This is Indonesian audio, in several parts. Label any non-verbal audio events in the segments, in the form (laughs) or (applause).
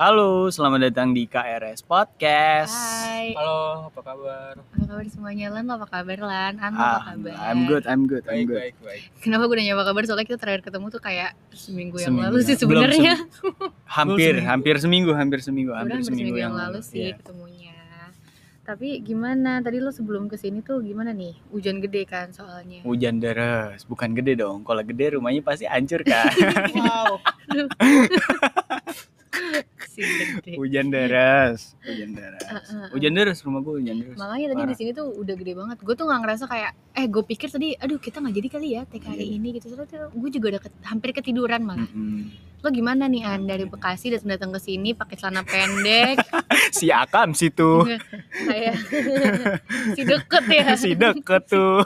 Halo, selamat datang di KRS Podcast. Hai, Halo, apa kabar? apa kabar semuanya? Lan, apa kabar Lan? An, lo apa Ah, kabar? I'm good, I'm good, I'm Baik, good. baik, baik. Kenapa gue nanya apa kabar? Soalnya kita terakhir ketemu tuh kayak seminggu yang Seminggu lalu sih yang- sebenarnya. (laughs) Hampir, seminggu. hampir seminggu, hampir seminggu, Udah hampir hampir seminggu, yang lalu sih Iya. ketemunya. Tapi gimana? Tadi lo sebelum ke sini tuh gimana nih? Hujan gede kan soalnya. Hujan deras, bukan gede dong. Kalau gede rumahnya pasti hancur kan. (laughs) Wow. (laughs) Si gede. hujan deras, hujan deras. Hujan deras rumah gue hujan deras. Makanya tadi di sini tuh udah gede banget. Gue tuh nggak ngerasa kayak, eh gue pikir tadi, aduh kita nggak jadi kali ya take hari Iya. ini gitu. Soalnya gue juga udah ke- hampir ketiduran malah. Mm-mm. Lo gimana nih An dari Bekasi datang datang ke sini pakai celana pendek, (laughs) Si Akam situ, kayak (laughs) si deket ya. si deket tuh.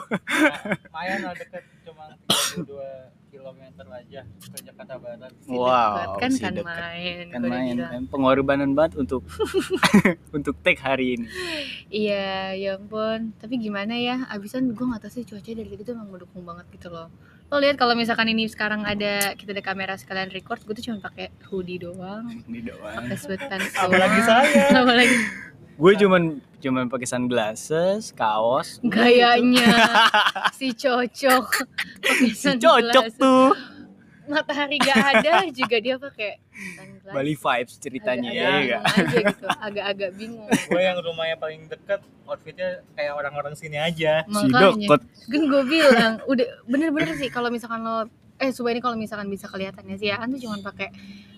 Lumayan lah deket, cuma 32 km aja ke Jakarta Barat. Si Wow, kan si kan deket. main. Kan main, kan pengorbanan banget untuk (laughs) untuk take hari ini. Iya, ya ampun. Tapi gimana ya? Abisan gue gak tau sih cuaca dari tadi tuh emang mendukung banget gitu loh. Lo lihat kalau misalkan ini sekarang ada kita ada kamera sekalian record, gue tuh cuma pakai hoodie doang, Ini doang. pakai sweatpants Apalagi doang. saya. (laughs) Apalagi Gue cuman cuman pakai sunglasses, kaos. gayanya (laughs) si cocok pakai Si cocok tuh. Matahari gak ada juga dia pakai sunglasses. Bali vibes ceritanya agak, ya, agak ya aja gitu agak-agak bingung Gue yang rumahnya paling deket, outfitnya kayak orang-orang sini aja. Si makanya kan gue bilang udah bener-bener sih kalau misalkan lo eh coba ini kalau misalkan bisa kelihatan ya sih ya kan tuh cuma pakai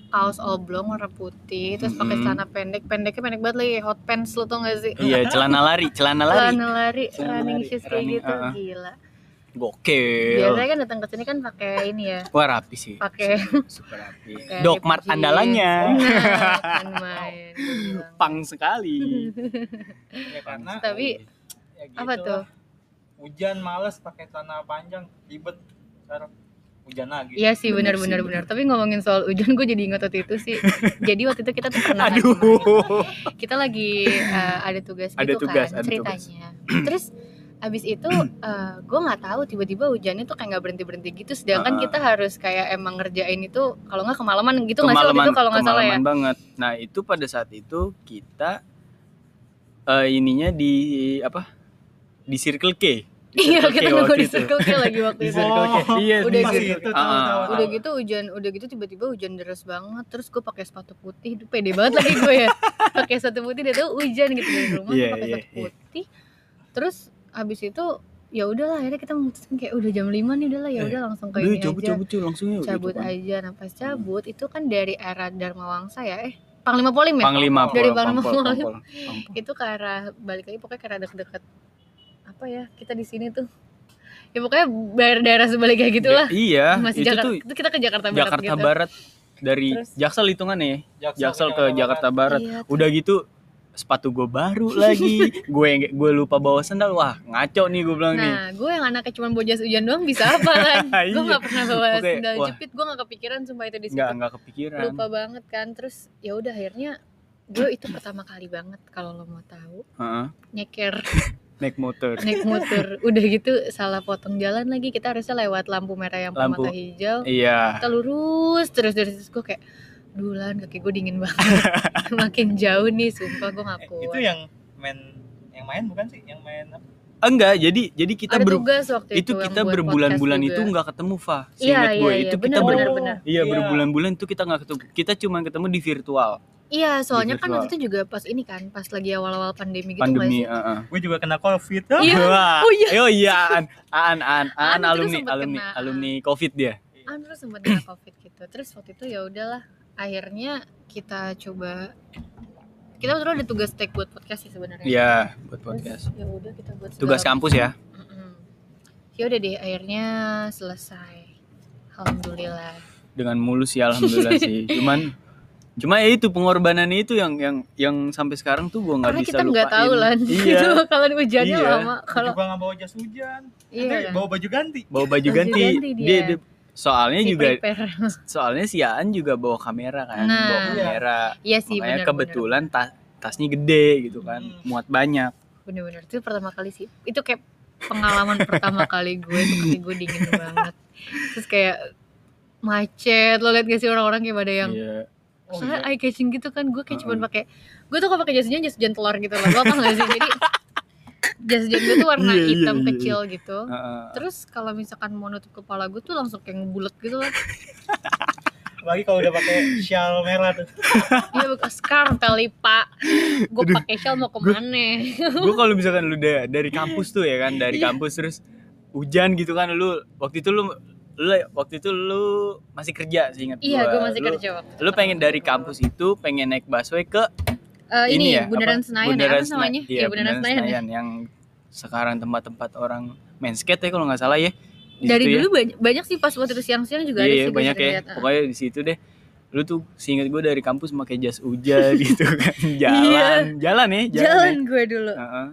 kaos oblong warna putih terus pakai celana pendek pendeknya pendek banget lagi hot pants lo tau gak sih Iya, (laughs) celana lari, celana lari. celana lari Celana running lari, shoes kayak running, gitu uh-uh. gila Gokil. biasanya kan datang ke sini kan pakai ini ya Wah rapi sih. pakai (laughs) Super rapi. Jeans. andalannya. Nah, (laughs) kan main. Pang sekali. Ya karena tapi ya gitu apa tuh. Hujan males pakai celana panjang, ribet. Sekarang hujan lagi. Iya sih benar benar benar. Tapi ngomongin soal hujan gue jadi ingat waktu itu sih. (laughs) jadi waktu itu kita tuh pernah lagi Aduh. main. kita lagi eh, ada tugas Ada gitu tugas, kan ada ceritanya. (clears throat) Terus abis itu eh, gue nggak tahu tiba-tiba hujannya tuh kayak nggak berhenti berhenti gitu. Sedangkan Ah. kita harus kayak emang ngerjain itu kalau nggak kemalaman gitu nggak sih itu kalau nggak salah ya. kemalaman banget. Nah, itu pada saat itu kita eh, ininya di apa? Di Circle K. Di Iya kita nunggu di itu. Circle K lagi waktu Di itu. Oh, Iya, udah di gitu. Itu tahu, Ah, tahu, Udah gitu hujan, udah gitu tiba-tiba hujan deras banget. Terus gue pakai sepatu putih, Duh, pede banget lagi gue ya. (laughs) pakai sepatu putih, dia tuh hujan gitu dari rumah, gue pakai iya, sepatu iya. putih. Terus habis itu ya udahlah akhirnya kita memutuskan kayak udah jam 5 nih udahlah ya Eh, udah langsung ke ini cabut aja cabut cuy, langsung yuk. cabut gitu kan. aja nah pas cabut itu kan dari arah Dharma Wangsa ya eh Panglima Polim ya Panglima Dari Panglima Polim. Itu ke arah balik lagi pokoknya ke arah deket-deket apa ya kita di sini tuh ya pokoknya daerah-daerah sebaliknya gitu lah Iya, masih itu Jakarta tuh itu kita ke Jakarta Barat Jakarta gitu Barat dari Terus? Jaksel hitungannya ya. Jaksel, Jaksel ke Jakarta Barat. Iya, Udah gitu sepatu gue baru (laughs) lagi. gue gue lupa bawa sandal. Wah, ngaco nih gue bilang nih. Nah, gue yang anaknya cuma bawa jas hujan doang bisa apa (laughs) kan? gue Iya. nggak pernah bawa Oke, sandal wah. jepit, gue nggak kepikiran sumpah itu di situ. Nggak nggak kepikiran. Lupa banget kan. Terus ya udah akhirnya gue itu pertama kali banget kalau lo mau tahu Heeh, nyeker (laughs) naik motor. naik motor udah gitu salah potong jalan lagi kita harusnya lewat lampu merah yang Lampu. permata hijau Iya. kita lurus terus dari situ gue kayak dulan kaki gue dingin banget (laughs) makin jauh nih sumpah gue gak kuat itu yang main yang main bukan sih? Yang main apa? Enggak, jadi jadi kita ada ber- waktu itu itu kita berbulan-bulan itu nggak ketemu, Fa. Iya, Seingat iya, gue iya, itu bener, kita ber- bener, bener. Iya, berbulan-bulan itu kita nggak ketemu. Kita cuma ketemu di virtual. Iya soalnya kan virtual. waktu itu juga pas ini kan pas lagi awal-awal pandemi gitu Pandemi, nggak sih heeh. Gue juga kena covid. Iya. Wah. Oh iya. Oh iya, An, An, An, An, An alumni, alumni, kena. alumni COVID dia. ah terus sempet kena covid gitu terus waktu itu ya udahlah akhirnya kita coba kita betul ada tugas take buat podcast sih sebenarnya Iya, buat Terus, podcast. ya udah kita buat Tugas kampus ya. Ya udah deh akhirnya selesai alhamdulillah Dengan mulus ya alhamdulillah (laughs) sih. Cuman cuma ya itu pengorbanan itu yang yang yang sampai sekarang tuh gua nggak karena bisa kita nggak lupain. tahu lah Iya. (laughs) itu kalau hujannya Iya. lama Kalau juga nggak bawa jas hujan. iya bawa baju ganti. Bawa baju Baju ganti. ganti dia. dia. dia- soalnya Si juga prepare. (laughs) soalnya si Aan juga bawa kamera kan, Nah. bawa kamera. iya sih Makanya benar kebetulan tas tasnya gede gitu kan, Hmm. muat banyak. bener-bener itu pertama kali sih itu kayak pengalaman pertama kali gue tuh kaki gue dingin banget terus kayak macet lo liat gak sih orang-orang kayak pada yang Iya. Oh, soalnya iya. eye catching gitu kan gue kayak cuman Heeh. pakai gue tuh kalau pakai jas hujan jas hujan telur gitu loh lo tau gak sih jadi jas hujan gue tuh warna Iya, iya, hitam iya, kecil gitu Heeh. terus kalau misalkan mau nutup kepala gue tuh langsung kayak ngebulet gitu loh Lagi kalau udah pakai shawl merah tuh. iya bukan scarf kali pak gue pakai shawl mau ke mana gue kalau misalkan lu da- dari kampus tuh ya kan dari Iya. kampus terus hujan gitu kan lu waktu itu lu lu waktu itu lu masih kerja seingat iya gua. gue masih Lu- kerja waktu lu pengen dari kampus itu pengen naik busway ke Eh, ini, ya, bundaran? Senayan Bundaran ya apa namanya iya, ya bundaran Senayan ya. yang sekarang tempat-tempat orang main skate ya kalau nggak salah ya Di dari ya. dulu banyak, banyak sih pas waktu itu siang-siang juga ada iya, sih gue banyak ya lihat. Ah. pokoknya di situ deh lu tuh seingat gue dari kampus pakai jas hujan (laughs) gitu kan Iya. jalan jalan ya jalan, jalan ya. gue dulu Heeh.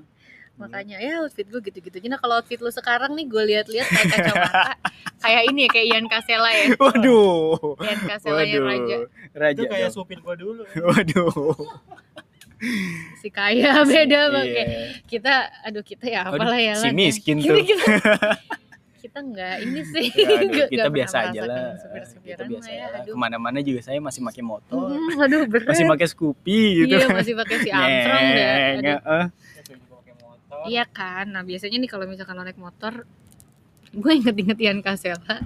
Makanya ya outfit gue gitu-gitu nah kalau outfit lu sekarang nih gue lihat-lihat kayak kacamata (laughs) kayak ini ya kayak Ian Kasela ya. Waduh. Ian Kasela yang raja. Raja Itu kayak supir gua dulu. (laughs) waduh. Si kaya (laughs) beda bang. Iya. kayak kita aduh kita ya Aduh, apalah ya si ya. miskin kita, tuh. kita, kita nggak ini sih. Ya, aduh, kita biasa aja lah. kita biasa ya aduh. Ke mana-mana juga saya masih pakai motor. Mhm, aduh berat. Masih pakai Scoopy gitu. Iya masih pakai si Armstrong dah Nyeng, aduh. heeh. Saya juga pakai motor. Iya kan, nah biasanya nih kalau misalkan lo naik motor gue inget-inget Ian Kasela (laughs)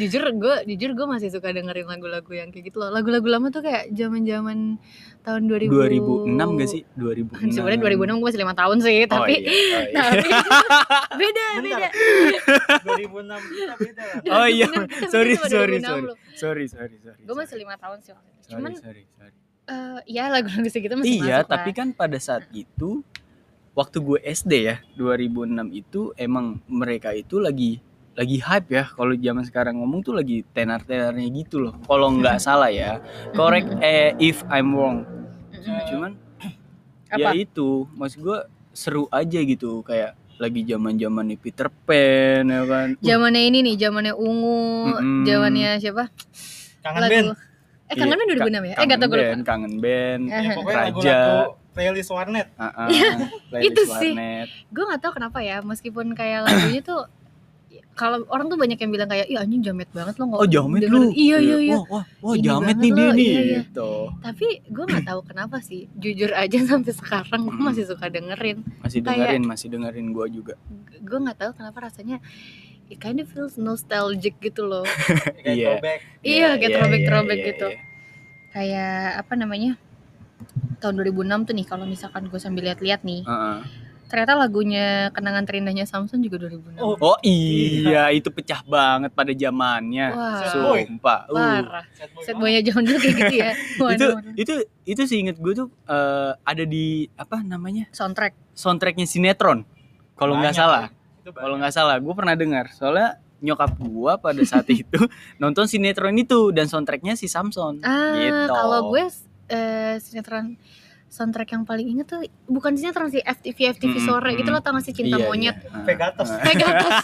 jujur gue jujur gue masih suka dengerin lagu-lagu yang kayak gitu loh lagu-lagu lama tuh kayak zaman zaman tahun 2000 2006 gak sih 2006 (laughs) sebenarnya 2006 gue masih lima tahun sih tapi oh, iya. Oh, iya. (laughs) tapi beda beda Bentar. 2006 kita beda. Oh iya, 2006 kita sorry sorry 2006 sorry loh. sorry sorry sorry. gue masih lima tahun sih waktu itu sorry, cuman sorry, sorry. Eh, ya lagu-lagu (laughs) segitu masih Iya, masuk tapi lah. kan pada saat itu waktu gue SD ya 2006 itu emang mereka itu lagi lagi hype ya kalau zaman sekarang ngomong tuh lagi tenar-tenarnya gitu loh. Kalau nggak salah ya, correct eh if I'm wrong. Cuman Apa? ya itu maksud gue seru aja gitu kayak lagi zaman-zaman Peter Pan ya kan. Uh, zamannya ini nih zamannya ungu zamannya siapa Kangen lagu band. Eh kangen Iya, band 2006 ya eh kangen gak tau gue lupa band, kangen band, Eh, Ya, pokoknya Raja. lagu-lagu playlist warnet. uh-uh, (laughs) playlist Itu sih. gue nggak tahu kenapa ya meskipun kayak lagunya tuh kalau orang tuh banyak yang bilang kayak iya anjing jamet banget lo nggak Oh jamet dengerin." lu. iya iya iya Wah, wah, wah Ini jamet nih dia nih iya, iya. gitu. tapi gue nggak tahu kenapa sih jujur aja (laughs) sampai sekarang gue Hmm. masih suka dengerin Masih Kayak- dengerin, masih dengerin gua juga. gue nggak tahu kenapa rasanya it kind of feels nostalgic gitu loh (laughs) Kayak Iya. throwback. Iya, kayak throwback-throwback iya, gitu. iya. kayak apa namanya tahun 2006 tuh nih kalau misalkan gue sambil lihat-lihat nih Heeh. ternyata lagunya kenangan terindahnya Samson juga 2006 Oh, Oh iya, itu pecah banget pada zamannya. Wah. Sumpah. Uh. parah boy set boynya zaman dulu kayak gitu ya (laughs) itu Waduh. itu itu sih inget gue tuh eh, ada di apa namanya soundtrack soundtracknya sinetron kalau nggak salah Itu kalau nggak salah gue pernah dengar. Soalnya nyokap gua pada saat (laughs) itu nonton sinetron itu dan soundtracknya si Samson. Ah, gitu. kalau gue eh, sinetron soundtrack yang paling inget tuh bukan sinetron sih FTV FTV Mm-mm, sore gitu mm-mm. loh tau gak sih cinta Iya, monyet iya. (laughs) Pegatos. (laughs) Pegatos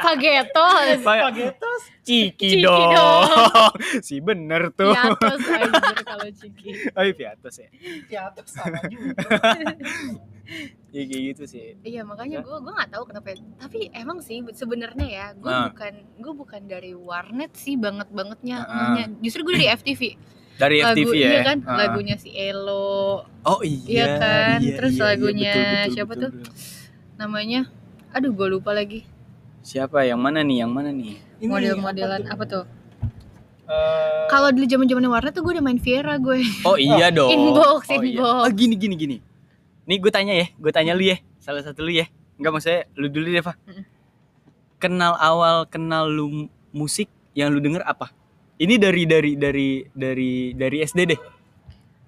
Pagetos Pa- Pagetos. Ciki, Ciki dong. dong. (laughs) si bener tuh Piatos anjir kalau Ciki oh iya Piatos ya Di atas sama juga. ya kayak gitu sih Iya makanya Ya. gue gue nggak tahu kenapa. ya. Tapi emang sih sebenarnya ya gue Ah. bukan gue bukan dari warnet sih banget bangetnya. Ah. Justru gue dari FTV. Dari Lagu FTV ya iya kan Ah. lagunya si Elo oh iya Iya kan? iya, Terus iya, iya, lagunya betul, betul, siapa betul, tuh? betul. namanya. Aduh gue lupa lagi. siapa yang mana nih yang mana nih Model-modelan apa apa tuh? Eh, Kalau dulu zaman zamannya warnet tuh gue udah main Viera gue. oh iya (laughs) dong Inbox, oh, iya. inbox. oh gini gini gini nih gue tanya ya gue tanya lu ya salah satu lu ya Enggak maksudnya lu dulu deh Pak kenal awal kenal lu musik yang lu denger apa ini dari dari dari dari dari SD deh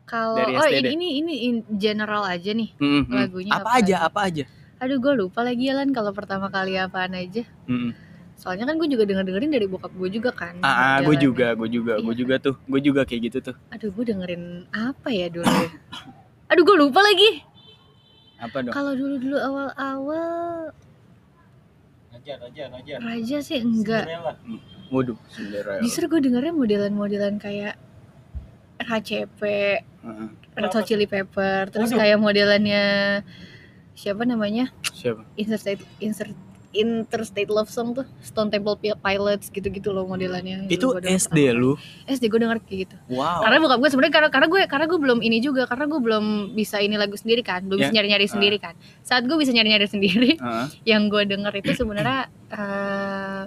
Kalau oh SD ini deh. ini ini in general aja nih. Mm, mm. Lagunya apa, apa aja aja? apa aja Aduh gue lupa lagi ya Lan kalau pertama kali apaan aja. Mm. Soalnya kan gue juga denger dengerin dari bokap gue juga kan. ah gue jalannya. juga gue juga gue Iya. juga tuh gue juga kayak gitu tuh Aduh gue dengerin apa ya dulu ya? Aduh gue lupa lagi. apa dong Kalau dulu dulu awal awal Raja, Raja, Raja. Raja sih enggak. Cinderella. Waduh Cinderella Justru gue dengernya modelan-modelan kayak RHCP, Heeh. Red Hot Chili Pepper, terus Waduh. kayak modelannya siapa namanya? siapa Insert insert Interstate Love Song tuh Stone Temple Pi- Pilots gitu-gitu loh modelannya Itu SD lu. SD gue denger kayak gitu Wow. karena bokap gue sebenarnya karena karena gue karena gue belum ini juga karena gue belum bisa ini lagu sendiri kan belum bisa Ya. nyari-nyari Ah. sendiri kan saat gue bisa nyari-nyari sendiri Heeh. yang gue denger itu sebenarnya eh,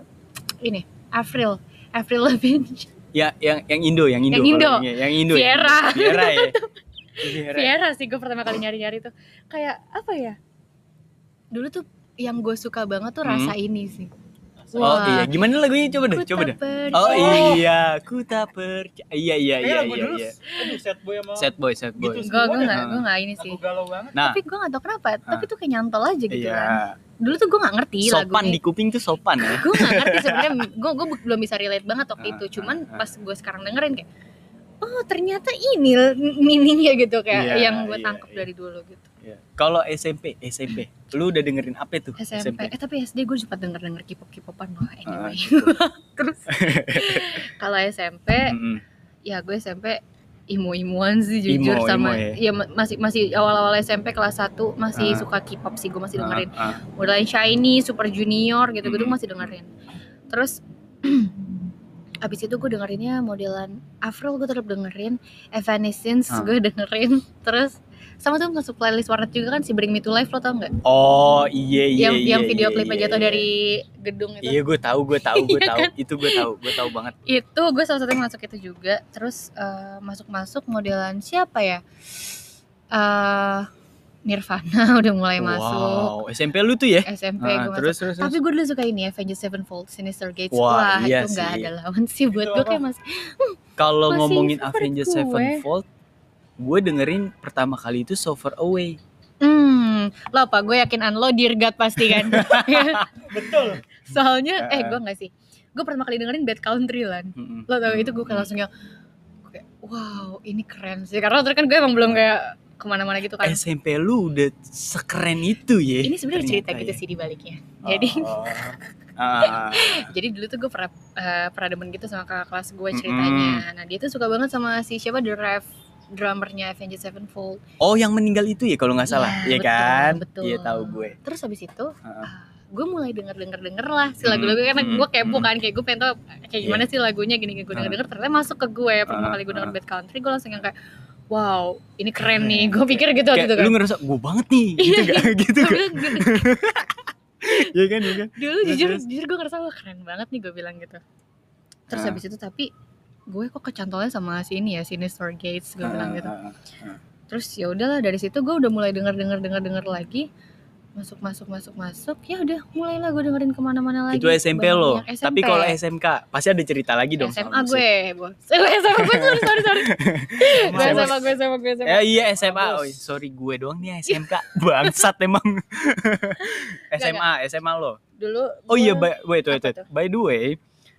ini April April Lavigne Ya, yang yang Indo, yang Indo. Yang Indo. Yang, yang Indo. ya. Viera. Viera ya. (laughs) Viera. Viera sih gue pertama kali nyari-nyari tuh kayak apa ya dulu tuh yang gue suka banget tuh Hmm. rasa ini sih Oh Wah. iya, gimana lagunya coba deh, Ku coba deh. Oh iya, ku tak percaya. Iya iya iya lagu iya iya. aduh sad boy sama Sad boy, sad boy. Gitu gue gue Semua nggak ya? gue nggak ini sih lagu galau banget. Nah, tapi gue gak tau kenapa tapi Ah. tuh kayak nyantol aja gitu iya. kan dulu tuh gue gak ngerti Sopan lagunya di kuping tuh sopan ya. gue gak ngerti sebenarnya gue gue belum bisa relate banget waktu Ah, itu cuman ah, ah. pas gue sekarang dengerin kayak oh ternyata ini meaningnya gitu kayak Iya, yang gue iya, tangkap iya. dari dulu gitu Iya. Kalau SMP, SMP, lu udah dengerin apa tuh? SMP, eh tapi SD gue sempat denger denger K-pop K-popan loh Ah, anyway gitu. (laughs) terus (laughs) kalau SMP Mm-mm. ya gue SMP imo-imoan sih Imo, jujur sama imo ya. ya ma- masih masih awal-awal SMP kelas 1 masih Ah. suka K-pop sih gue masih dengerin Ah, ah. modelan Shiny, Super Junior gitu-gitu Mm. masih dengerin. Terus (clears throat) abis itu gue dengerinnya modelan Avril gue tetap dengerin, Evanescence Ah. gue dengerin, terus sama tuh masuk playlist warnet juga kan si Bring Me to Life lo tau nggak? Oh iya iya yang iya. yang video iya, klipnya iya, jatuh iya. dari gedung itu. Iya gue tahu, gue tahu, gue (laughs) Iya tahu. kan? Itu gue tahu, gue tahu banget. Itu gue salah satu yang masuk itu juga. Terus eh, masuk-masuk modelan siapa ya? eh Nirvana (laughs) udah mulai masuk. Wow, SMP lu tuh ya? SMP Ah, gue masuk. terus terus. Tapi terus. gue dulu suka ini Avengers Sevenfold, Sinister Gates. Wah, Wah, iya itu nggak ada lawan sih buat gue kayak mas. (laughs) Kalau masih ngomongin Avengers gue. Sevenfold, gue dengerin pertama kali itu So Far Away. Hmm, lo apa? Gue yakin an lo dirgat pasti kan. (laughs) Betul. Soalnya, eh gue nggak sih. Gue pertama kali dengerin Bad Country lan. Mm-mm. Lo tau itu gue kayak langsung yang kayak wow ini keren sih. Karena waktu itu kan gue emang belum kayak ke mana-mana gitu kan. SMP lu udah sekeren itu ya? Ini sebenarnya cerita gitu ya. sih di baliknya. Jadi Oh. (laughs) Ah, jadi dulu tuh gue pernah eh, pernah demen gitu sama kakak kelas gue ceritanya. Nah dia tuh suka banget sama si siapa The Rev drummernya Avengers Sevenfold. oh yang meninggal itu ya kalau nggak salah, Iya, iya betul, kan? betul. Iya tahu gue. Terus habis itu Heeh. gue mulai denger denger denger lah si Hmm, lagu-lagu karena hmm, gue kepo hmm. kan kayak gue pengen tau kayak gimana sih lagunya gini gue denger denger ternyata masuk ke gue pertama kali gue denger. Bad Country gue langsung yang kayak wow ini keren nih gue pikir gitu waktu Kayak itu kan lu ngerasa gue banget nih, gitu gak? (laughs) gitu Gue gak? bilang gitu. Iya kan, iya kan? dulu jujur jujur gue ngerasa wah keren banget nih gue bilang gitu terus habis itu tapi gue kok kecantolnya sama si ini ya Sinister Gates gue bilang gitu Ah, ah, ah. terus ya udahlah dari situ gue udah mulai denger denger denger denger lagi masuk masuk masuk masuk ya udah mulailah gue dengerin ke mana-mana lagi Itu SMP lo. Tapi kalau SMK pasti ada cerita lagi dong. SMA gue bos Eh, SMA gue sorry sorry sorry gue SMA. SMA gue SMA gue SMA Ya iya SMA. Oh, sorry gue doang nih SMK. Bangsat emang. SMA, SMA lo. dulu Oh iya, by, wait, wait, wait. By the way,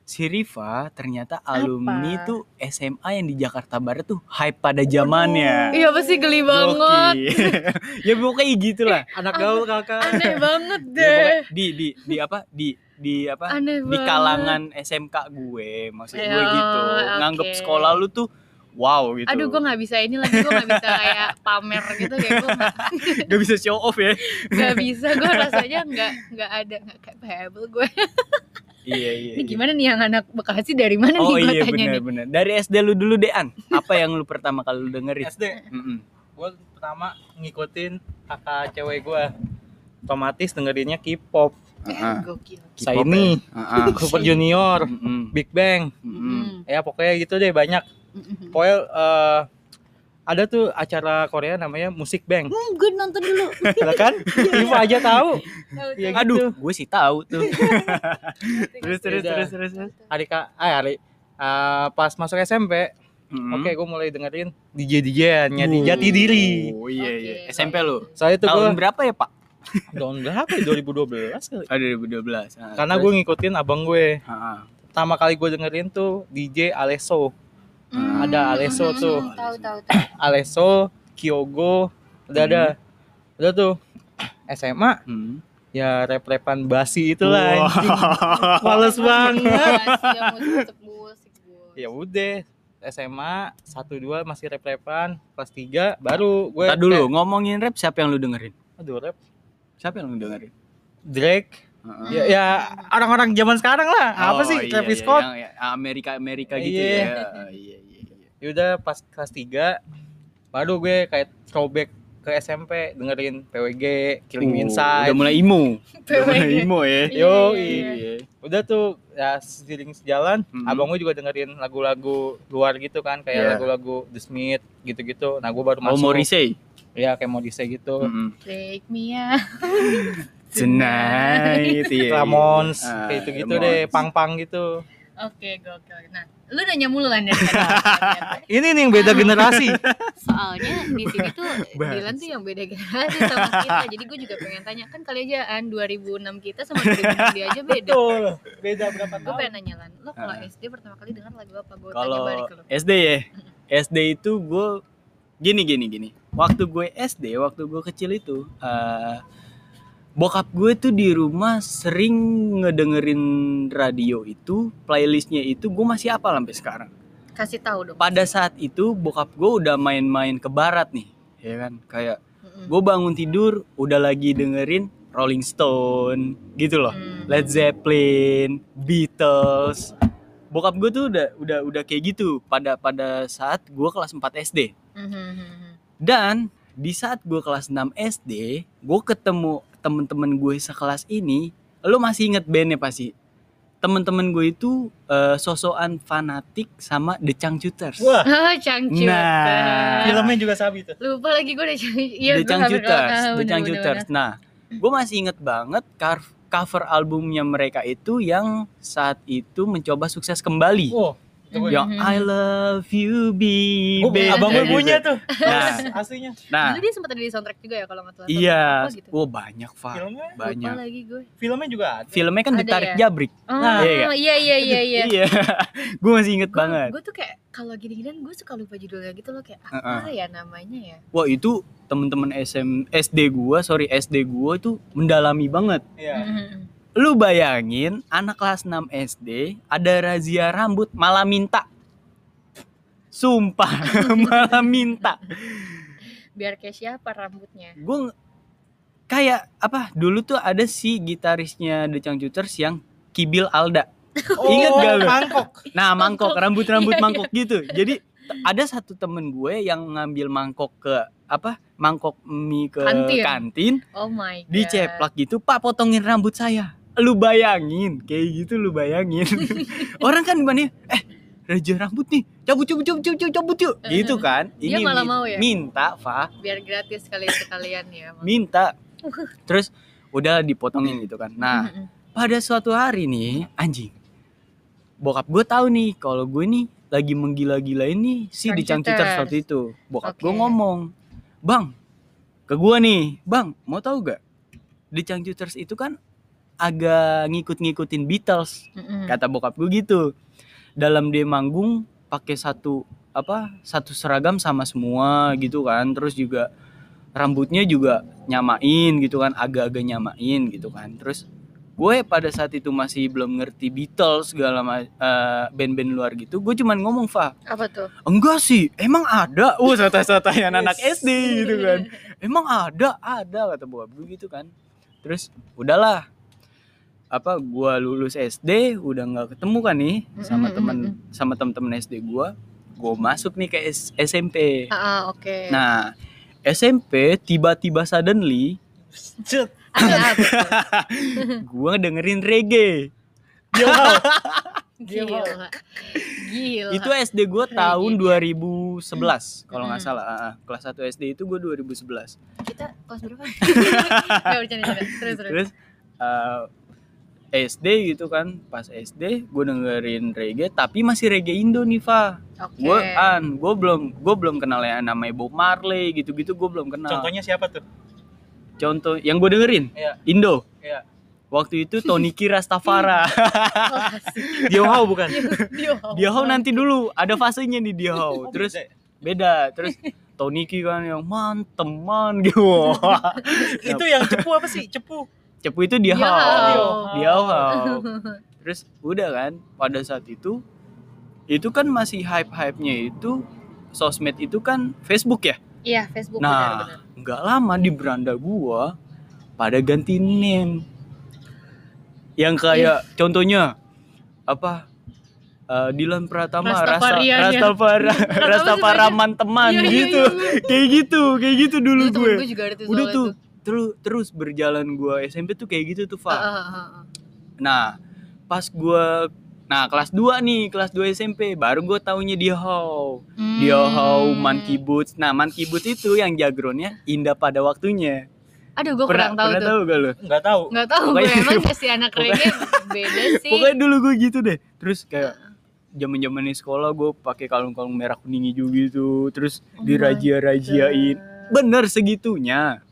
si Riva ternyata alumni tuh SMA yang di Jakarta Barat tuh hype pada zamannya. iya pasti geli banget (laughs) ya pokoknya gitu lah. Anak gaul kakak. aneh banget (laughs) Ya, deh pokoknya di di di apa? Di di apa? aneh di banget kalangan SMK gue, maksud gue Ya, gitu. oke. Nganggep sekolah lu tuh wow gitu. aduh gue nggak bisa ini lagi gue nggak bisa kayak pamer gitu kayak gue nggak (laughs) Gak bisa show off ya. nggak bisa gue rasanya nggak nggak ada nggak capable gue iya iya. ini iya. gimana nih yang anak bekasi dari mana Oh nih gue iya tanya benar nih benar. Dari SD lu dulu Dean. Apa yang lu pertama kali lu dengerin? SD Mm-mm. gue pertama ngikutin kakak cewek gue otomatis dengerinnya K-pop Heeh. gokil K-pop Shiny ya? Heeh. Super Junior Mm-mm. Big Bang Mm-mm. ya pokoknya gitu deh banyak Mm-mm. pokoknya eh, ada tuh acara Korea namanya Musik Bank Hmm, gue nonton dulu (laughs) Lah kan Iva aja tahu Iya tahu. Aduh, gitu. gue sih tahu tuh. (laughs) (laughs) terus terus Udah. terus terus. terus. hari ka eh hari eh, pas masuk SMP Mm-mm. oke gue mulai dengerin DJ DJ nya di Jati Diri Oh iya iya. Oke. SMP lu. soalnya itu gue Tahun berapa ya, Pak? tahun berapa ya? 2012 kali Oh, 2012. Nah, karena gue ngikutin abang gue Heeh. pertama kali gue dengerin tuh DJ Alesso Hmm, Ada Alesso hmm, tuh. tahu tahu tahu. (clears throat) Alesso Kyogo udah ada. Udah tuh. SMA Hmm. ya rap-rapan basi itulah anjing. (laughs) males banget. Gue ya udah SMA 1 2 masih rap-rapan kelas 3 baru gue Ntar dulu ngomongin rap siapa yang lu dengerin? aduh rap Siapa yang lu dengerin? Drake Heeh. Ya, ya orang-orang zaman sekarang lah. Apa Oh, sih iya, Travis iya, Scott? yang- yang Amerika Amerika gitu Iya. ya. Iya iya iya. Ya udah pas kelas 3 baru gue kayak throwback ke SMP dengerin PWG, Killing Uh, Inside. Udah mulai imo. (laughs) Udah mulai PWG. imo ya. Iya, Yo, iya, Iya. Udah tuh ya seiring sejalan, Mhm. abang gue juga dengerin lagu-lagu luar gitu kan, kayak Iya. lagu-lagu The Smith gitu-gitu. Nah, gue baru Oh masuk. Morrissey. Ya kayak Morrissey gitu. Mm-mm. Take me out. (laughs) Tonight. iya, Ramones. Ah, kayak gitu-gitu deh, pang-pang gitu. Oke, gokil. Nah, lu nanya mulu kan dari ternyata. (laughs) Ini nih yang beda generasi. Soalnya di sini tuh Bahas. Dilan tuh yang beda generasi sama kita. Jadi gue juga pengen tanya kan kali aja an 2006 kita sama 2006 dia aja beda. Betul. Beda berapa Gue tahun? pengen nanya Lan, lo kalau Ah. SD pertama kali dengar lagu apa? Gue tanya Kalau balik ke lo. SD ya. SD itu gue gini gini gini. Waktu gue SD, waktu gue kecil itu eh bokap gue tuh di rumah sering ngedengerin radio itu, playlistnya itu gue masih apa sampai sekarang. Kasih tahu dong. Pada saat itu bokap gue udah main-main ke barat nih, ya kan? Kayak Mm-mm. gue bangun tidur udah lagi dengerin Rolling Stone gitu loh. Hmm. Led Zeppelin, Beatles. Bokap gue tuh udah udah udah kayak gitu pada pada saat gue kelas 4 SD. Mhm. Dan di saat gue kelas 6 SD, gue ketemu temen-temen gue sekelas ini. Lo masih inget bandnya pasti? Temen-temen gue itu eh, sosokan fanatik sama The Changcuters. Wah, (laughs) Oh, cangcut. Nah. filmnya juga sabi tuh. Lupa lagi gue udah. Iya, The Changcuters, ah, The Changcuters. Nah, gue masih inget banget cover albumnya mereka itu yang saat itu mencoba sukses kembali. Wow. Yang I love you, Oh, baby. abang gue Kayak gitu. punya tuh. Nah, aslinya. nah, Dulu dia sempat ada di soundtrack juga ya kalau nggak salah. iya. Apa gitu. Oh, banyak, Pak. Filmnya, Lupa Banyak. lagi gue. filmnya juga ada. Filmnya kan Ada ditarik ya? jabrik. Oh, Nah, iya iya iya iya iya. Iya. (laughs) gue masih inget banget. Gue tuh kayak kalau gini-ginian gue suka lupa judulnya gitu loh kayak Heeh. apa ya namanya ya. Wah, itu temen-temen SM SD gua, sorry SD gua itu mendalami banget. Iya. Mhm. Lu bayangin anak kelas 6 SD ada razia rambut malah minta. Sumpah, (laughs) malah minta. Biar kayak siapa rambutnya. Gue kayak apa? Dulu tuh ada si gitarisnya The Changcuters yang Kibil Alda. Ingat gak lu? Oh, Mangkok. Nah, mangkok, rambut-rambut Iya, iya. mangkok gitu. Jadi ada satu temen gue yang ngambil mangkok ke apa? Mangkok mie ke Kantin. kantin, Oh my god. diceplak gitu, "Pak, potongin rambut saya." Lu bayangin, kayak gitu lu bayangin. (laughs) Orang kan gimana? Eh, raja rambut nih. Cabut cabut cabut cabut cabut yuk. Gitu kan. Dia malah min- mau ya? Minta, Fa. Biar gratis sekalian sekalian ya. emang. Minta. Terus udah dipotongin gitu kan. Nah, pada suatu hari nih anjing bokap gue tahu nih kalau gue nih lagi menggila-gilain nih si di. Changcuters waktu itu bokap gue Oke. ngomong bang ke gue nih bang mau tahu gak di Changcuters itu kan agak ngikut-ngikutin Beatles Mhm. kata bokap gue gitu dalam dia manggung pakai satu apa satu seragam sama semua gitu kan terus juga rambutnya juga nyamain gitu kan agak-agak nyamain gitu kan terus gue pada saat itu masih belum ngerti Beatles segala eh, band-band luar gitu gue cuman ngomong Fa Apa tuh? enggak sih emang ada wah sotai-sotayan anak Yes. SD gitu kan emang ada ada kata bokap gue gitu kan terus udahlah apa gua lulus SD udah nggak ketemu kan nih sama teman sama temen-temen SD gua gua masuk nih ke S- SMP Ah, ah, oke. nah SMP tiba-tiba suddenly Cet. Apa tuh? gua dengerin reggae Yo, (laughs) Gila. Gila. itu SD gua Reggae tahun dia. 2011 kalau nggak salah Ah, ah. kelas 1 SD itu gua 2011 kita kelas berapa? (laughs) Terus terus. terus eh, SD gitu kan pas SD gue dengerin reggae tapi masih reggae Indo nih Fa Oke. gue an gue belum gue belum kenal yang namanya Bob Marley gitu gitu gue belum kenal contohnya siapa tuh? contoh yang gue dengerin Iya. Indo Iya. waktu itu Tony (laughs) Rastafara Klasik. (laughs) Diohau bukan? Dia dia how nanti dulu ada fasenya nih dia how Oh, terus beda ya? terus Tony kan yang manteman gitu (laughs) itu yang cepu apa sih? Cepu. Cepu itu dia how how. dia (laughs) how terus udah kan pada saat itu itu kan masih hype hype nya itu sosmed itu kan Facebook ya? Iya, Facebook nah nggak lama di beranda gua pada ganti name. Yang kayak contohnya apa eh, Dilan Pratama Rasta Rastafarian ya. Rastafara (laughs) Rastafaraman teman Iya, iya, gitu. iya. kayak gitu kayak gitu dulu gue. gue juga ada tuh udah tuh terus terus berjalan gue SMP tuh kayak gitu tuh Fa Ah, ah, ah, ah. nah pas gue nah kelas 2 nih kelas 2 SMP baru gue taunya dia how Hmm. dia how Monkey Boots. Nah Monkey Boots itu yang jagronya indah pada waktunya. Aduh, gue pernah kurang tahu pernah tuh. tahu gak lo nggak tahu. Nggak tahu gue Pokoknya- emang (laughs) si anak reggae beda (laughs) sih. pokoknya dulu gue gitu deh. Terus kayak zaman zaman sekolah gue pakai kalung-kalung merah kuning hijau gitu. Terus Oh dirajia-rajiain. Bener segitunya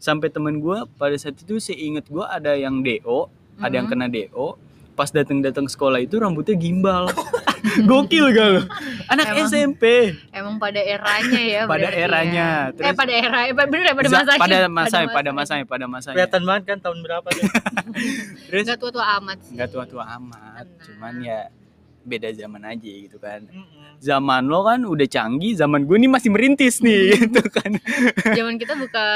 sampai temen gue pada saat itu seinget gue ada yang do ada yang Mhm. kena do pas datang-datang sekolah itu rambutnya gimbal (laughs) gokil gak lo anak Emang. SMP Emang pada eranya ya. (laughs) Pada berarti eranya, ya. eh terus- pada era, eh, bener ya pada masanya. pada masanya pada masanya pada masanya kelihatan banget kan tahun berapa tuh (laughs) terus Gak tua-tua amat sih. nggak tua-tua amat Tenang. cuman ya beda zaman aja gitu kan Mm-mm. Zaman lo kan udah canggih zaman gue nih masih merintis nih (laughs) gitu kan Zaman kita buka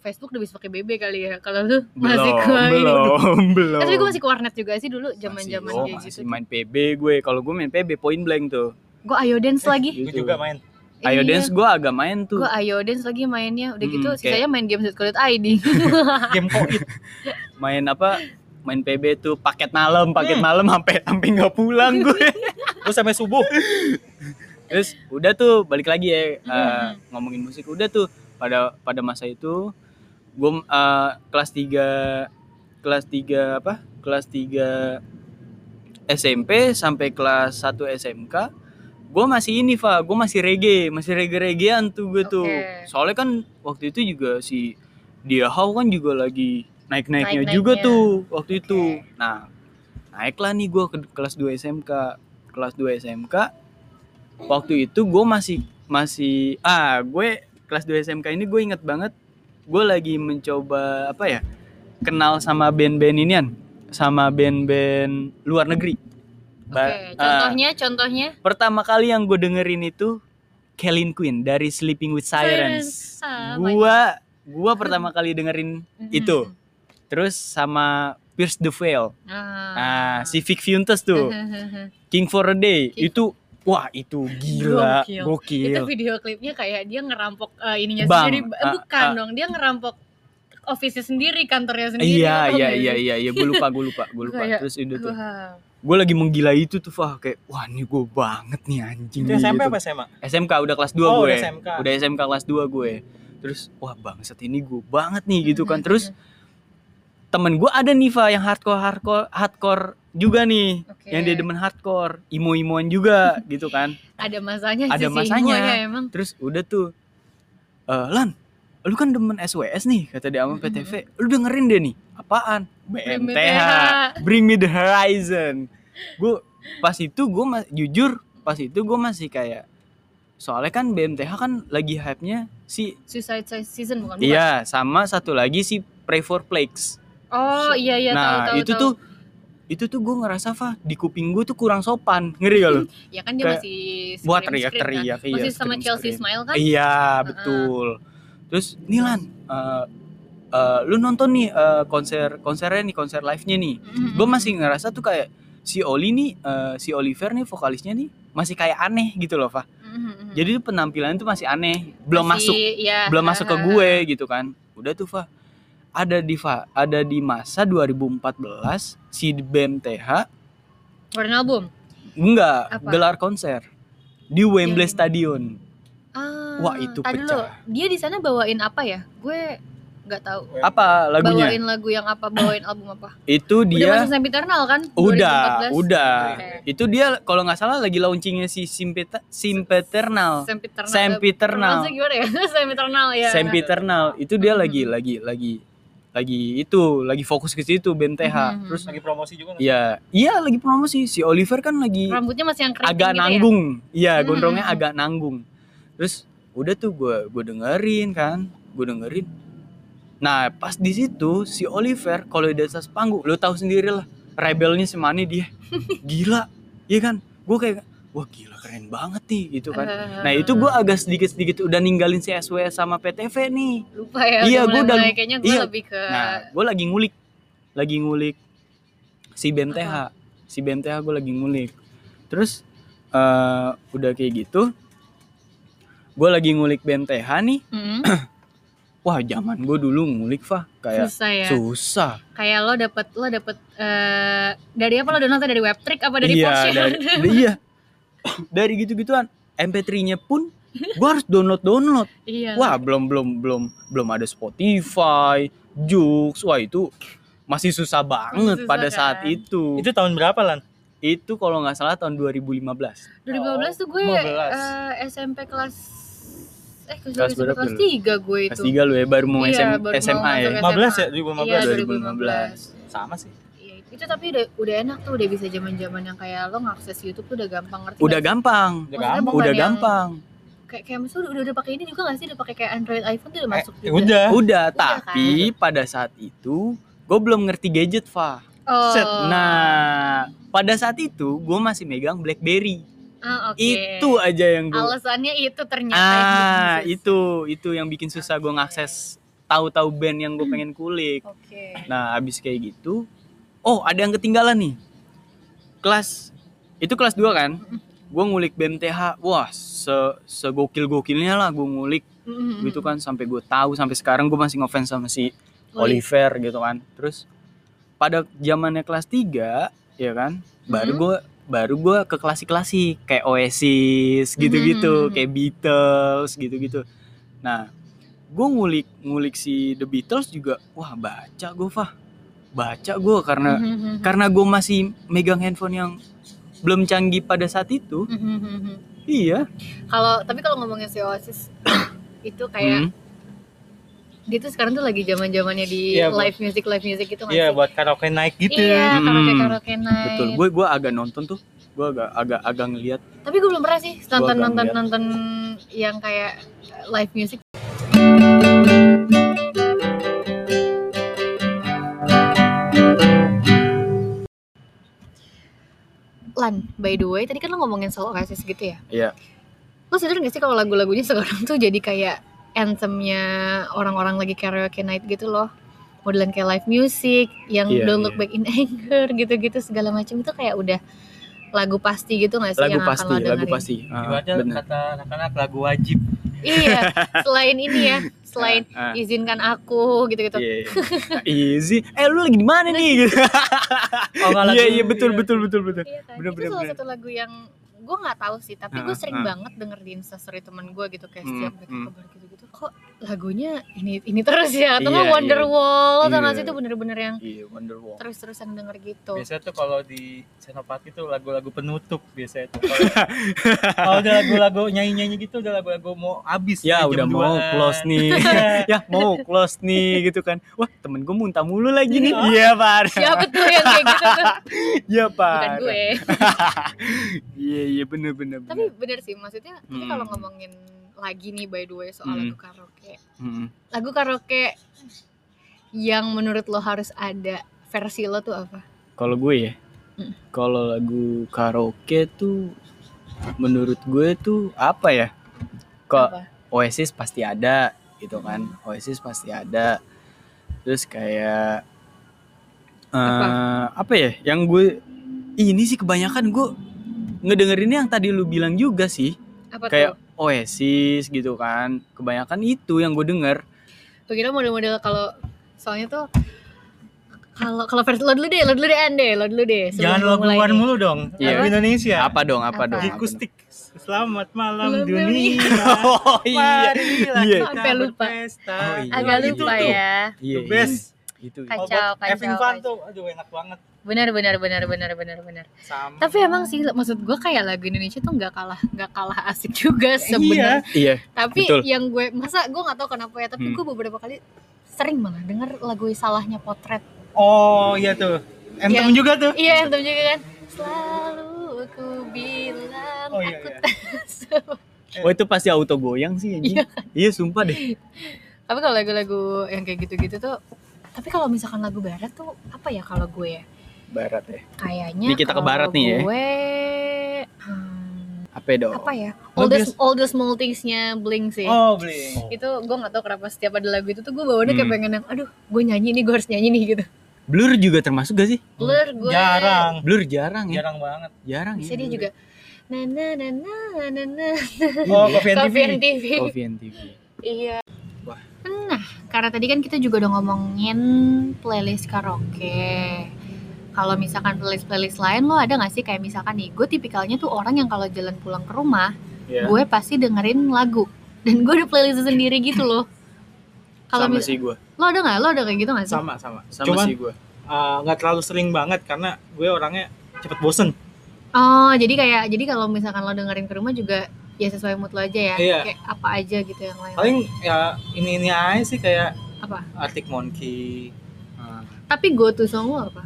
Facebook udah bisa pakai BB kali ya. Kalau lu masih belum ke ini. belum (laughs) belum Eh, tapi gue masih ke warnet juga sih dulu zaman-zaman oh, kayak masih gitu. main PB gue kalau gue main PB point blank tuh Gue ayo dance lagi. gue Gitu. juga main Ayo dance gue agak main tuh Gue ayo dance lagi mainnya. Udah gitu Mm, sisanya main game ID. (laughs) game koit main apa main PB tuh paket malam paket Hmm. malam sampai sampai nggak pulang (laughs) gue terus sampai subuh terus udah tuh balik lagi ya Hmm. ngomongin musik udah tuh pada pada masa itu gue eh, kelas 3 kelas 3 apa kelas 3 SMP sampai kelas 1 SMK gue masih ini Fa gue masih reggae masih reggae reggaean tuh gue tuh Oke. soalnya kan waktu itu juga si dia How kan juga lagi naik naiknya Naik-naiknya. juga tuh waktu Oke. itu nah naiklah nih gue ke kelas 2 SMK kelas 2 SMK waktu itu gue masih masih ah gue kelas 2 SMK ini gue inget banget gue lagi mencoba apa ya kenal sama band-band inian sama band-band luar negeri Oke, Ba- ah, contohnya contohnya pertama kali yang gue dengerin itu Kelin Queen dari Sleeping with Sirens. Ah, Gua gua pertama kali dengerin itu. Terus sama Pierce the Veil. Ah. Ah, si Vic Viuntes tuh. (laughs) King for a Day. King- Itu wah itu gila, Gokil. gokil. itu video klipnya kayak dia ngerampok eh, ininya Bang, sendiri Eh, ah, bukan ah. dong dia ngerampok office sendiri kantornya sendiri Iya, tau iya, nggak iya, sih? iya, iya, gue lupa, gue lupa, gue lupa. Kayak, Terus itu tuh, Wah. gue lagi menggila itu tuh, Fah, kayak, wah ini gue banget nih anjing. itu SMP gitu. apa SMA SMK udah kelas 2 Oh, gue. udah SMK. Udah SMK kelas 2 gue. Terus wah bangsat ini gue banget nih gitu kan. Terus temen gue ada nih Fa yang hardcore hardcore hardcore juga nih. Oke. Yang dia demen hardcore, imo-imoan juga (laughs) gitu kan. ada masanya Ada masanya. Imo ya emang Terus udah tuh eh Lan, lu kan demen SWS nih kata dia sama PTV. Lu dengerin deh nih. Apaan? BMTH. Bring me the horizon. Gue pas itu gue jujur pas itu gue masih kayak soalnya kan BMTH kan lagi hype-nya si Suicide Season bukan bukan? Iya, sama satu lagi si Pray for Plagues. Oh iya iya tahu nah, tahu itu tahu. tuh itu tuh gue ngerasa Fa, di kuping gue tuh kurang sopan. Ngeri gak lu? (laughs) ya kan dia kayak masih buat teriak-teriak, kan? iya, masih sama Chelsea scream-scream. Smile kan iya, betul. Terus nih Lan, eh, eh, lu nonton nih eh, konser konsernya nih, konser live-nya nih. Mhm. Gue masih ngerasa tuh kayak si Oli nih, eh, si Oliver nih vokalisnya nih masih kayak aneh gitu loh, Fa. Mhm. Jadi tuh penampilannya tuh masih aneh, belum Masih, masuk ya, belum masuk ke gue gitu kan udah tuh Fa ada di Fa ada di masa 2014 si BMTH Keluarin album? Enggak Apa? gelar konser di Wembley Yang- Stadion ah, Wah, itu pecah. dulu, dia di sana bawain apa ya? Gue nggak tahu. Apa lagunya? Bawain lagu yang apa? Bawain album apa? Itu udah dia masuk Sempiternal kan? Udah 2014? udah. Oke. itu dia kalau nggak salah lagi launchingnya si Simpeta, Simpeternal Sempiternal Sempiternal. Pronounce-nya gimana ya? (laughs) Sempiternal ya. Sempiternal itu dia Mhm. lagi lagi lagi lagi itu lagi fokus ke situ BMTH Mhm. terus lagi promosi juga nggak? Iya, iya lagi promosi. Si Oliver kan lagi rambutnya masih yang keriting agak gitu nanggung. Iya, Hmm. gondrongnya agak nanggung. Terus udah tuh gue gue dengerin kan, gue dengerin. Nah pas di situ si Oliver kalau di atas panggung, lo tahu sendiri lah, rebelnya semana dia, (laughs) gila, iya kan? Gue kayak, wah gila keren banget nih gitu kan. (laughs) Nah itu gue agak sedikit sedikit udah ninggalin si SW sama PTV nih. lupa ya Iya, mulai, udah- kayaknya gue iya. lebih ke Nah gue lagi ngulik, lagi ngulik si BMTH si BMTH gue lagi ngulik. Terus eh udah kayak gitu gue lagi ngulik BMTH nih. Mm-mm. (clears throat) wah zaman gue dulu ngulik Fah. Kayak susah ya. susah. Kayak lo dapet lo dapet eh dari apa lo download dari webtrick apa dari iya Porsche dari, (laughs) iya dari gitu-gituan MP3-nya pun gue harus download download iya wah belum belum belum belum ada Spotify Joox wah itu masih susah banget susah pada kan? saat itu Itu tahun berapa lan? itu kalau nggak salah tahun 2015 2015 tuh gue 15. eh, SMP kelas eh kelas, SMP berapa kelas? 3 gue itu kelas tiga lu ya baru mau Iya, SM, baru mau SMA ya masuk 15 ya? Iya 2015. 2015 Sama sih. Itu tapi udah udah enak tuh udah bisa zaman-zaman yang kayak lo ngakses YouTube tuh udah gampang ngerti udah gampang Udah Maksudnya gampang. udah yang- gampang kayak kayak maksudnya udah, udah, pakai ini juga gak sih udah pakai kayak Android iPhone tuh udah Eh, masuk juga udah. udah kan? tapi pada saat itu gue belum ngerti gadget Fa oh. Set. nah pada saat itu gue masih megang BlackBerry Ah, oke. itu aja yang gue alasannya itu ternyata yang ah susah. itu itu yang bikin susah gue ngakses tahu-tahu band yang gue pengen kulik oke nah abis kayak gitu oh ada yang ketinggalan nih kelas itu kelas 2 kan gue ngulik BMTH wah se segokil gokilnya lah gue ngulik Mm-mm. gitu kan sampai gue tahu sampai sekarang gue masih ngefans sama si Oli. Oliver gitu kan terus pada zamannya kelas 3 ya kan baru Mhm. gue baru gue ke klasik-klasik kayak Oasis gitu-gitu Mhm. kayak Beatles gitu-gitu nah gue ngulik ngulik si The Beatles juga wah baca gue Fah baca gue karena Mhm. karena gue masih megang handphone yang belum canggih pada saat itu Mhm. iya kalau tapi kalau ngomongin si Oasis (coughs) itu kayak Hmm. dia tuh sekarang tuh lagi zaman zamannya di Bu. live music live music gitu Iya sih buat karaoke naik gitu. iya karaoke Hmm. karaoke night betul gue gue agak nonton tuh gue agak agak agak ngeliat tapi gue belum pernah sih nonton nonton ngeliat. nonton yang kayak live music Lan, by the way, tadi kan lo ngomongin soal Oasis gitu ya? Iya. Lo sadar gak sih kalau lagu-lagunya sekarang tuh jadi kayak anthemnya orang-orang lagi karaoke night gitu loh? Modelan kayak live music, yang Iya, Don't Look iya. Back in Anger gitu-gitu segala macam itu kayak udah lagu pasti gitu gak sih lagu yang akan pasti lo lagu dengerin? pasti Ah, Ibaratnya bener. kata anak-anak lagu wajib. Iya, selain ini ya, (laughs) selain Ah, ah. izinkan aku gitu-gitu. Iya, iya. (laughs) easy. Eh lu lagi di mana nih? Gitu. Oh, Iya iya betul iya. betul betul betul. Iya kan? Bener, itu bener, salah bener. satu lagu yang gue nggak tahu sih, tapi gue sering banget denger di instastory temen gue gitu kayak Hmm, setiap mereka hmm. kabar gitu-gitu. Kok lagunya ini ini terus ya? Atau Iya, nggak Wonderwall? Lo tau gak Iya. sih itu bener-bener yang Iya Wonderwall. terus-terusan denger gitu. Biasanya tuh kalau di Senopati tuh lagu-lagu penutup biasanya tuh. Kalau (laughs) kalau udah lagu-lagu nyanyi-nyanyi gitu udah lagu-lagu mau habis. Ya udah mau 2-an. close nih. Iya. (laughs) (laughs) ya mau close nih gitu kan. Wah temen gue muntah mulu lagi nih. Iya. Iya pak. Ya betul yang kayak gitu tuh. Iya pak. Bukan gue. Iya iya bener bener. Tapi bener. sih, maksudnya tapi Hmm. kalau ngomongin lagi nih by the way soal Hmm. lagu karaoke. Mm-mm. Lagu karaoke yang menurut lo harus ada versi lo tuh apa? Kalau gue ya, Hmm. kalau lagu karaoke tuh menurut gue tuh apa ya? Kok Apa? Oasis pasti ada gitu kan Oasis pasti ada terus kayak eh apa? ya yang gue ini sih kebanyakan gue ngedengerinnya yang tadi lu bilang juga sih Apa kayak tuh? Oasis gitu kan kebanyakan itu yang gue denger Kira model-model kalau soalnya tuh kalau kalau versi lo dulu deh, lo dulu deh Ande, lo dulu deh. sebelum Jangan gua lagu mulai luar nih. mulu dong. Iya. Lagu Indonesia. apa dong apa, Apa? dong? Akustik. Selamat malam Malam dunia. (laughs) oh iya (laughs) Marilah Iya. kita Sampai lupa. berpesta. Oh, iya. Agak Itu lupa tuh. ya. iya The best. itu Kacau, Oh, kacau, having fun kacau. tuh, aduh enak banget. Benar benar benar benar benar benar. Sama. Tapi emang sih maksud gue kayak lagu Indonesia tuh nggak kalah nggak kalah asik juga sebenarnya. iya Tapi betul. yang gue masa gue nggak tahu kenapa ya, tapi Hmm. gue beberapa kali sering malah denger lagu salahnya potret. Oh iya tuh. Anthem Yang- juga tuh. Iya, itu juga kan. Selalu aku bilang Oh, iya, aku iya. oh itu pasti auto goyang sih anjing. iya sumpah deh Tapi kalau lagu-lagu yang kayak gitu-gitu tuh tapi kalau misalkan lagu barat tuh apa ya kalau gue ya? Barat ya Kayaknya Ini kita ke barat nih ya. Gue hmm, apa dong apa ya? Bias- all the small things-nya Blink sih. Oh, beli. Itu gue gak tau kenapa setiap ada lagu itu tuh gue bawaannya kayak Hmm. pengen yang aduh gue nyanyi nih gue harus nyanyi nih gitu. Blur juga termasuk gak sih? Blur gue Jarang. Blur jarang ya. Jarang banget. Jarang bisa ya. dia juga na na na na na na Oh, Coffee and TV. Coffee and TV. Coffee and TV. Iya. Wah. Nah, karena tadi kan kita juga udah ngomongin playlist karaoke. Kalau misalkan playlist-playlist lain lo ada gak sih kayak misalkan nih, gue tipikalnya tuh orang yang kalau jalan pulang ke rumah, Iya. gue pasti dengerin lagu. Dan gue ada playlist sendiri gitu loh. Kalau Sama mis- sih gue. lo ada nggak? Lo ada kayak gitu nggak sih? Sama sama. Sama Cuman sih gue. uh, nggak terlalu sering banget karena gue orangnya cepet bosen. Oh, jadi kayak jadi kalau misalkan lo dengerin ke rumah juga ya sesuai mood lo aja ya. Iya. Kayak apa aja gitu yang lain. Paling ya ini ini aja sih kayak Apa? Arctic Monkey. Ah. Tapi go to song lo apa?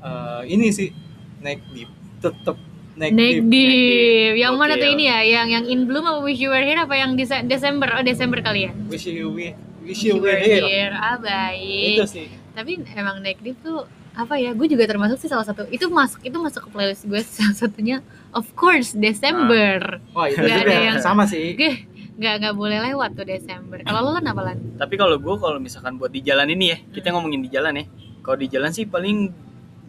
Uh, ini sih Neck Deep. Tetep Neck, Neck Deep. Deep. Yang mana Gokil. tuh ini ya? Yang yang In Bloom apa Wish You Were Here apa yang Dese- Desember? Oh, Desember kali ya. Wish you we wish you were here. Ah, Itu baik. sih. Tapi emang Neck Deep tuh apa ya? Gue juga termasuk sih salah satu. Itu masuk itu masuk ke playlist gue (laughs) salah satunya of course Desember. Wah, itu Nggak juga ada yang- sama sih. Gue nggak nggak boleh lewat tuh Desember. Kalau lo lan apa lan? Tapi kalau gue kalau misalkan buat di jalan ini ya, kita ngomongin di jalan ya. Kalau di jalan sih paling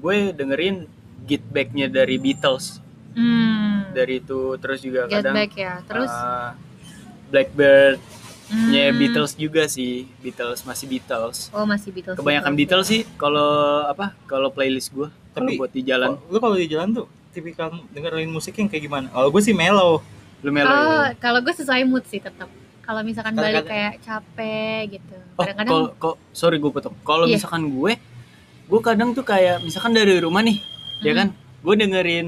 gue dengerin Get Back-nya dari Beatles. Hmm. Dari itu terus juga Get kadang Back ya. Terus uh, Blackbird-nya hmm. Beatles juga sih. Beatles masih Beatles. Oh masih Beatles. Kebanyakan Beatles sih kalau apa? Kalau playlist gue kalau Tapi- buat di jalan. Lu kalau di jalan tuh tipikal dengerin musik yang kayak gimana? Kalau gue sih mellow. Lu melo Oh, ya? kalau gue sesuai mood sih tetap. Kalau misalkan balik Kadang-kadang- kayak capek gitu. Oh, Kadang-kadang kalau kok sorry gue potong. Kalau Iya. misalkan gue, gue kadang tuh kayak misalkan dari rumah nih, ya Hmm. kan, gue dengerin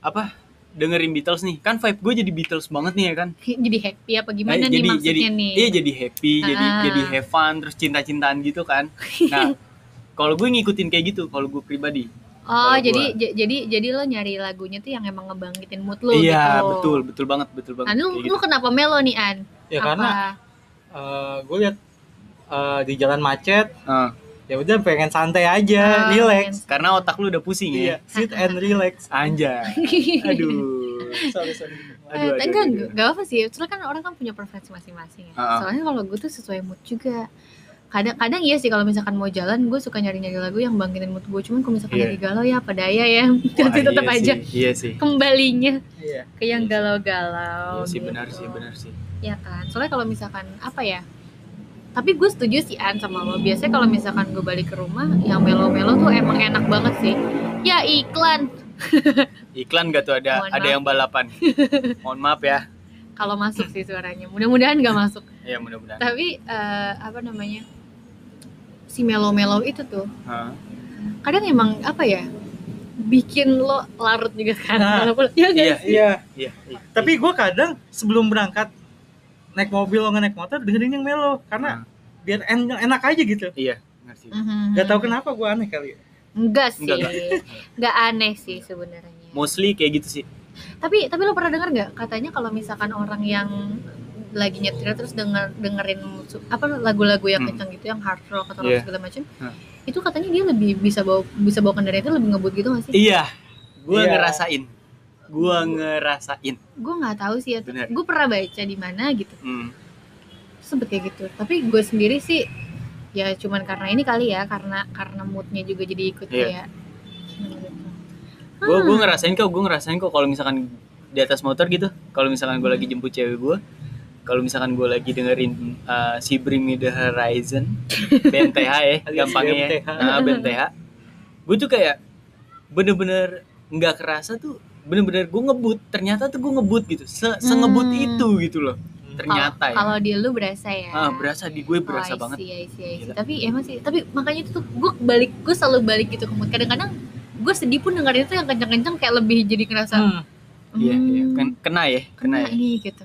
apa? Dengerin Beatles nih, kan vibe gue jadi Beatles banget nih ya kan. jadi happy apa gimana Nah, nih jadi maksudnya jadi nih? iya jadi happy, jadi Ah. jadi have fun, terus cinta-cintaan gitu kan. Nah, (laughs) kalau gue ngikutin kayak gitu, kalau gue pribadi. oh, jadi jadi jadi lo nyari lagunya tuh yang emang ngebangkitin mood lo iya, gitu. betul, betul banget, betul banget. Nah, lu, lu gitu. kenapa melo nih An? Ya apa? karena uh, gue lihat uh, di jalan macet, Ah, ya udah pengen santai aja, Ah, relax. karena otak lu udah pusing Iya, ya. sit and relax. Anjay. (laughs) Aduh. sorry, sorry. Aduh, Eh, aduh, enggak, aduh, enggak, enggak apa sih. Soalnya kan orang kan punya preferensi masing-masing ya. Ah. Soalnya kalau gue tuh sesuai mood juga. Kadang-kadang iya sih kalau misalkan mau jalan, gue suka nyari-nyari lagu yang bangkitin mood gue. Cuman kalau misalkan Iya. lagi galau ya apa daya ya. (laughs) Tapi tetap iya aja sih, Iya sih. kembalinya Iya. ke yang galau-galau. Iya sih gitu. benar sih, benar sih. Ya kan. Soalnya kalau misalkan apa ya? Tapi gue setuju sih An sama lo. Biasanya kalau misalkan gue balik ke rumah, yang melo-melo tuh emang enak banget sih. Ya iklan. (laughs) Iklan gak tuh ada Mohon ada maaf yang balapan. (laughs) Mohon maaf ya. Kalau masuk sih suaranya. Mudah-mudahan gak masuk. (laughs) Ya mudah-mudahan. Tapi eh, apa namanya? Si melo-melo itu tuh Hah. kadang emang apa ya? Bikin lo larut juga kan. Nah, Walaupun ya Iya, guys. Iya. iya. iya. Tapi gue kadang sebelum berangkat naik mobil atau naik motor dengerin yang mellow karena Hmm. biar en- enak aja gitu. iya, ngerti. Gak tahu kenapa gue aneh kali. Enggak sih. Enggak, Enggak aneh sih sebenarnya. Mostly kayak gitu sih. tapi tapi lo pernah dengar nggak katanya kalau misalkan orang yang lagi nyetir terus denger dengerin apa lagu-lagu yang Hmm. kencang gitu yang hard rock atau rock segala macam Hmm. itu katanya dia lebih bisa bawa bisa bawa kendaraan itu lebih ngebut gitu gak sih Iya. Gua Iya. ngerasain. Gua ngerasain. gue nggak tahu sih ya Bener. gue pernah baca di mana gitu Hmm. sempet kayak gitu tapi gue sendiri sih ya cuman karena ini kali ya karena karena moodnya juga jadi ikut Iya. kayak gitu. Gua gua Hmm. ngerasain kok, gua ngerasain kok kalau misalkan di atas motor gitu. Kalau misalkan gua lagi jemput cewek gua, kalau misalkan gua lagi dengerin uh, si Bring Me The Horizon, (laughs) BMTH ya, gampangnya ya. BMTH. Nah, BMTH. Gue tuh kayak bener-bener nggak kerasa tuh bener-bener gue ngebut ternyata tuh gue ngebut gitu se sengebut Hmm. itu gitu loh ternyata kalau ya kalau di lu berasa ya ah, berasa di gue berasa Oh, I banget see, I see, I see. Gila. Tapi emang sih, tapi makanya itu tuh gue balik, gue selalu balik gitu ke mood. Kadang-kadang gue sedih pun dengerin itu yang kenceng-kenceng kayak lebih jadi ngerasa. Hmm. iya iya "Hmm, Ken- kena ya kena kena, ya nih gitu.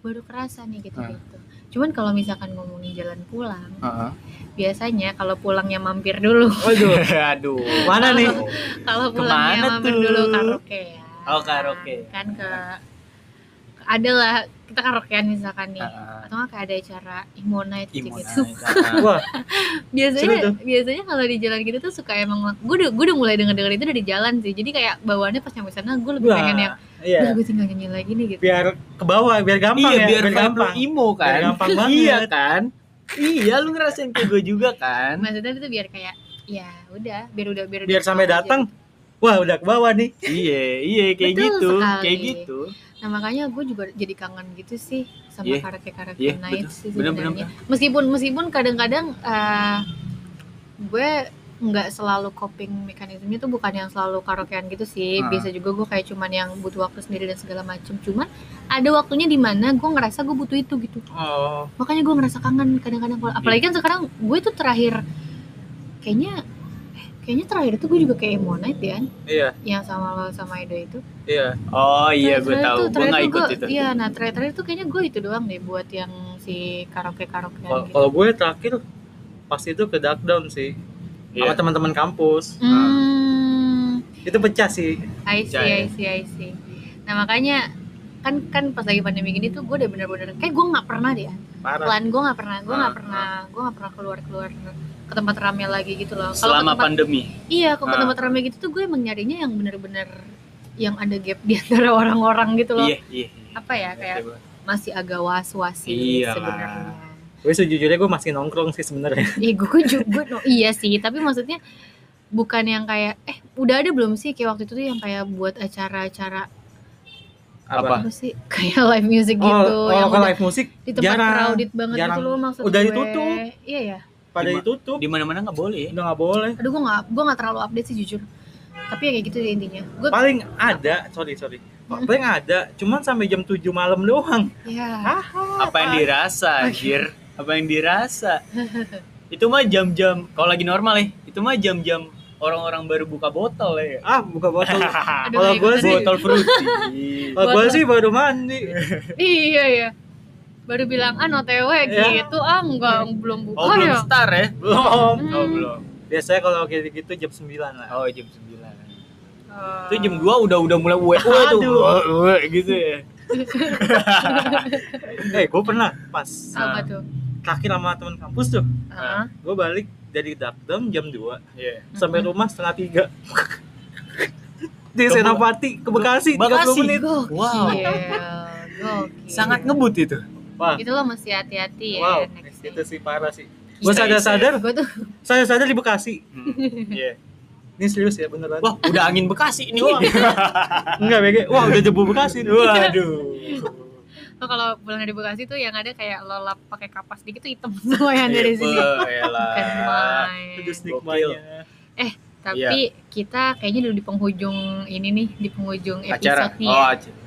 Baru kerasa nih gitu Ah. gitu. Cuman kalau misalkan ngomongin jalan pulang, Heeh. biasanya kalau pulangnya mampir dulu. Waduh, (laughs) aduh mana nih? kalau pulangnya Ke mana mampir tuh? dulu karaoke ya. Oh, karaoke. Kan ke adalah kita karaokean misalkan nih. Heeh. Atau nggak kayak ada acara Imonite Imo gitu. Night, (laughs) heeh. Wah, biasanya biasanya kalau di jalan gitu tuh suka emang gue udah gue udah mulai denger denger itu dari jalan sih jadi kayak bawaannya pas nyampe sana gue lebih wah, pengen yang iya. gue tinggal nyanyi lagi nih gitu Biar ke bawah, biar gampang iya ya, biar lu gampang. imo kan Biar gampang banget. iya kan iya lu ngerasain kayak gue juga kan maksudnya itu biar kayak ya udah biar udah biar biar udah sampai datang gitu. Wah udah ke bawah nih. (laughs) Iya iya kayak Betul gitu sekali. kayak gitu. Nah makanya gue juga jadi kangen gitu sih sama Iya. karaoke karaoke Iya, night betul. sih sebenarnya. bener, meskipun meskipun kadang-kadang eh, gue nggak selalu coping mekanismenya tuh bukan yang selalu karaokean gitu sih. Ah. biasa juga gue kayak cuman yang butuh waktu sendiri dan segala macem. Cuman ada waktunya di mana gue ngerasa gue butuh itu gitu. Oh. Makanya gue ngerasa kangen kadang-kadang. Apalagi kan sekarang gue tuh terakhir kayaknya kayaknya terakhir itu gue juga kayak emo night ya iya. Yang sama lo sama Edo itu. Iya. Oh iya gue tahu. gue terakhir nggak tuh ikut gua- itu. iya nah terakhir terakhir tuh kayaknya gue itu doang deh buat yang si karaoke karaoke kalau gitu. kalau gue terakhir pas itu ke dark down sih sama Iya. teman-teman kampus. Hmm. Itu pecah sih. I see Percaya. I see I see. Nah makanya kan kan pas lagi pandemi gini tuh gue udah bener-bener kayak gue nggak pernah deh parah. Pelan gue nggak pernah gue nggak Ah, pernah gue nggak pernah keluar keluar ke tempat ramai lagi gitu loh selama tempat- pandemi Iya, kalau ke Ah. tempat ramai gitu tuh gue emang nyarinya yang bener-bener yang ada gap di antara (laughs) orang-orang gitu loh. iya iya iya. Apa ya kayak masih agak was-was sih sebenarnya. gue sejujurnya gue masih nongkrong sih sebenarnya Iya, gue juga no, iya sih, tapi maksudnya bukan yang kayak eh udah ada belum sih kayak waktu itu tuh yang kayak buat acara-acara Apa? apa sih (laughs) kayak live music oh, gitu oh yang kalau live musik di tempat jarang crowded banget jarang. gitu loh maksud Udah gue. ditutup. Iya ya. Pada Di ma- ditutup. di mana mana nggak boleh ya? Udah nggak boleh. Aduh gue nggak gue nggak terlalu update sih jujur. Tapi ya kayak gitu deh intinya. Gue paling ada sorry sorry. Paling ada cuman sampai jam 7 malam doang. Ya apa yang dirasa anjir? Apa yang dirasa? (laughs) Itu mah jam-jam kalau lagi normal ya itu mah jam-jam orang-orang baru buka botol ya. Ah buka botol. (laughs) Kalau nggak gue sih botol fruity (laughs) kalau gue sih baru mandi. Iya ya. Baru bilang ah OTW Ya. gitu ah enggak belum buka oh belum ya. star ya belum oh Hmm. belum biasanya kalau kayak gitu jam 9 lah oh jam 9 Oh. itu jam 2 udah udah mulai uwe uwe tuh Aduh. (laughs) Uwe, uwe, gitu ya (laughs) eh gue pernah pas apa uh, tuh? terakhir sama teman kampus tuh Ah. gue balik dari Dakdam jam 2 Iya. sampai Mm-mm. rumah setengah tiga (laughs) di Ke- Senopati ke Bekasi 30 Bekasi. menit Gokil. Wow. Gokil. sangat ngebut itu wah Itu lo mesti hati-hati ya wow next itu sih parah sih gue sadar-sadar Gue tuh saya sadar di Bekasi (laughs) Hmm, Iya. ini serius ya beneran Wah, udah angin Bekasi ini. Wah. enggak BG wah udah jebu Bekasi. Waduh. lo (laughs) kalau pulang dari Bekasi tuh yang ada kayak lo lap pakai kapas dikit tuh hitam (laughs) semua yang dari sini. Bukan main. itu stigmanya Tapi kita kayaknya udah di penghujung ini nih, di penghujung Acara. episode nih. Oh, ya. acara.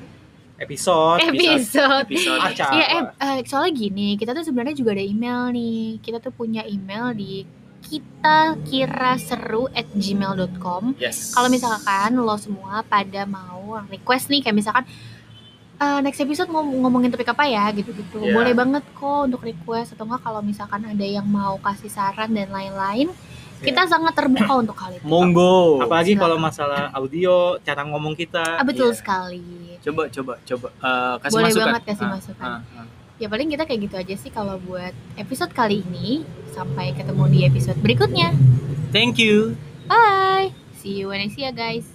Episode episode. Episode. Acara. Iya, eh, soalnya gini, kita tuh sebenarnya juga ada email nih. Kita tuh punya email di kita kira seru at gmail.com Yes. kalau misalkan lo semua pada mau request nih kayak misalkan eh, next episode mau ngomongin topik apa ya gitu-gitu Iya. boleh banget kok untuk request atau enggak kalau misalkan ada yang mau kasih saran dan lain-lain kita sangat terbuka untuk hal itu Monggo. apalagi Silakan. kalau masalah audio cara ngomong kita ah, betul Iya. sekali Coba coba coba Eh, kasih Boleh masukan. banget kasih Ah, masukan. ah, ah. ya paling kita kayak gitu aja sih kalau buat episode kali ini sampai ketemu di episode berikutnya Thank you. bye see you when I see ya guys